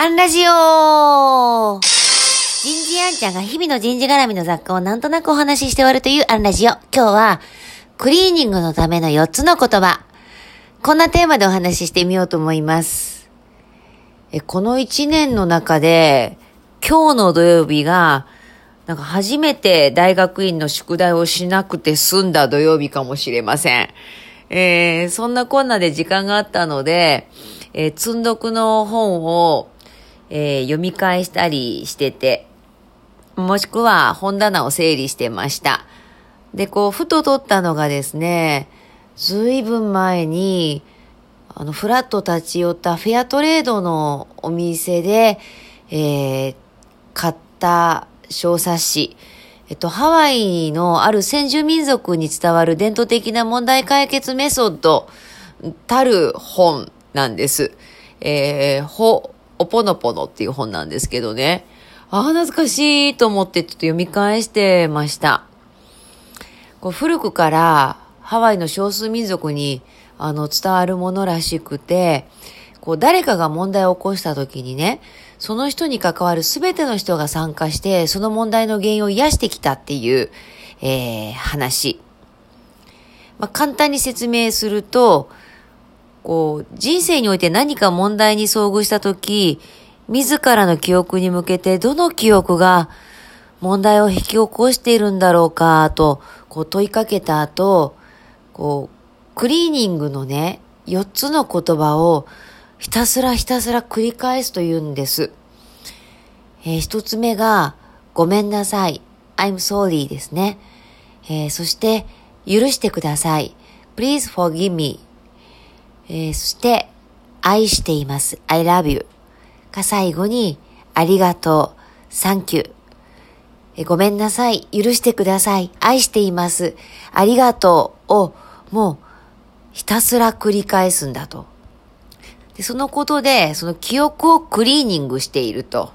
アンラジオ人事アンちゃんが日々の人事絡みの雑貨をなんとなくお話しして終わるというアンラジオ。今日は、クリーニングのための4つの言葉。こんなテーマでお話ししてみようと思います。え、この1年の中で、今日の土曜日が、なんか初めて大学院の宿題をしなくて済んだ土曜日かもしれません。えー、そんなこんなで時間があったので、えー積んどくの本を、えー読み返したりしてて、もしくは本棚を整理してました。で、こう、ふと取ったのがですね、ずいぶん前に、あの、フラット立ち寄ったフェアトレードのお店で、えー買った小冊子。えっと、ハワイのある先住民族に伝わる伝統的な問題解決メソッドたる本なんです。えー、ほ、おぽのぽのっていう本なんですけどね。ああ、懐かしいと思ってちょっと読み返してました。こう古くからハワイの少数民族にあの伝わるものらしくて、こう誰かが問題を起こした時にね、その人に関わる全ての人が参加して、その問題の原因を癒してきたっていう、えー話。まあ、簡単に説明すると、こう、人生において何か問題に遭遇したとき、自らの記憶に向けてどの記憶が問題を引き起こしているんだろうかと、こう問いかけた後、こう、クリーニングのね、4つの言葉をひたすらひたすら繰り返すというんです。えー一つ目が、ごめんなさい。I'm sorry ですね。えーそして、許してください。Please forgive me. えーそして、愛しています。I love you. か最後に、ありがとう。Thank you. えーごめんなさい。許してください。愛しています。ありがとう。を、もう、ひたすら繰り返すんだと。で、そのことで、その記憶をクリーニングしていると。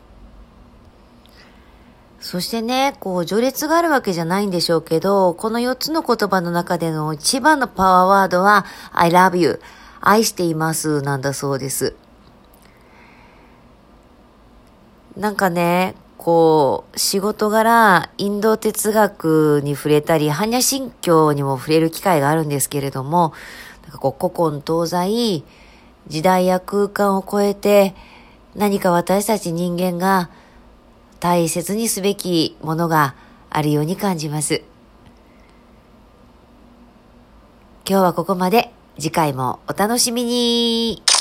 そしてね、こう、序列があるわけじゃないんでしょうけど、この4つの言葉の中での一番のパワーワードは、I love you. 愛しています。なんだそうです。なんかね、こう、仕事柄、インド哲学に触れたり、般若心経にも触れる機会があるんですけれども、なんかこう、古今東西、時代や空間を超えて、何か私たち人間が大切にすべきものがあるように感じます。今日はここまで。次回もお楽しみに。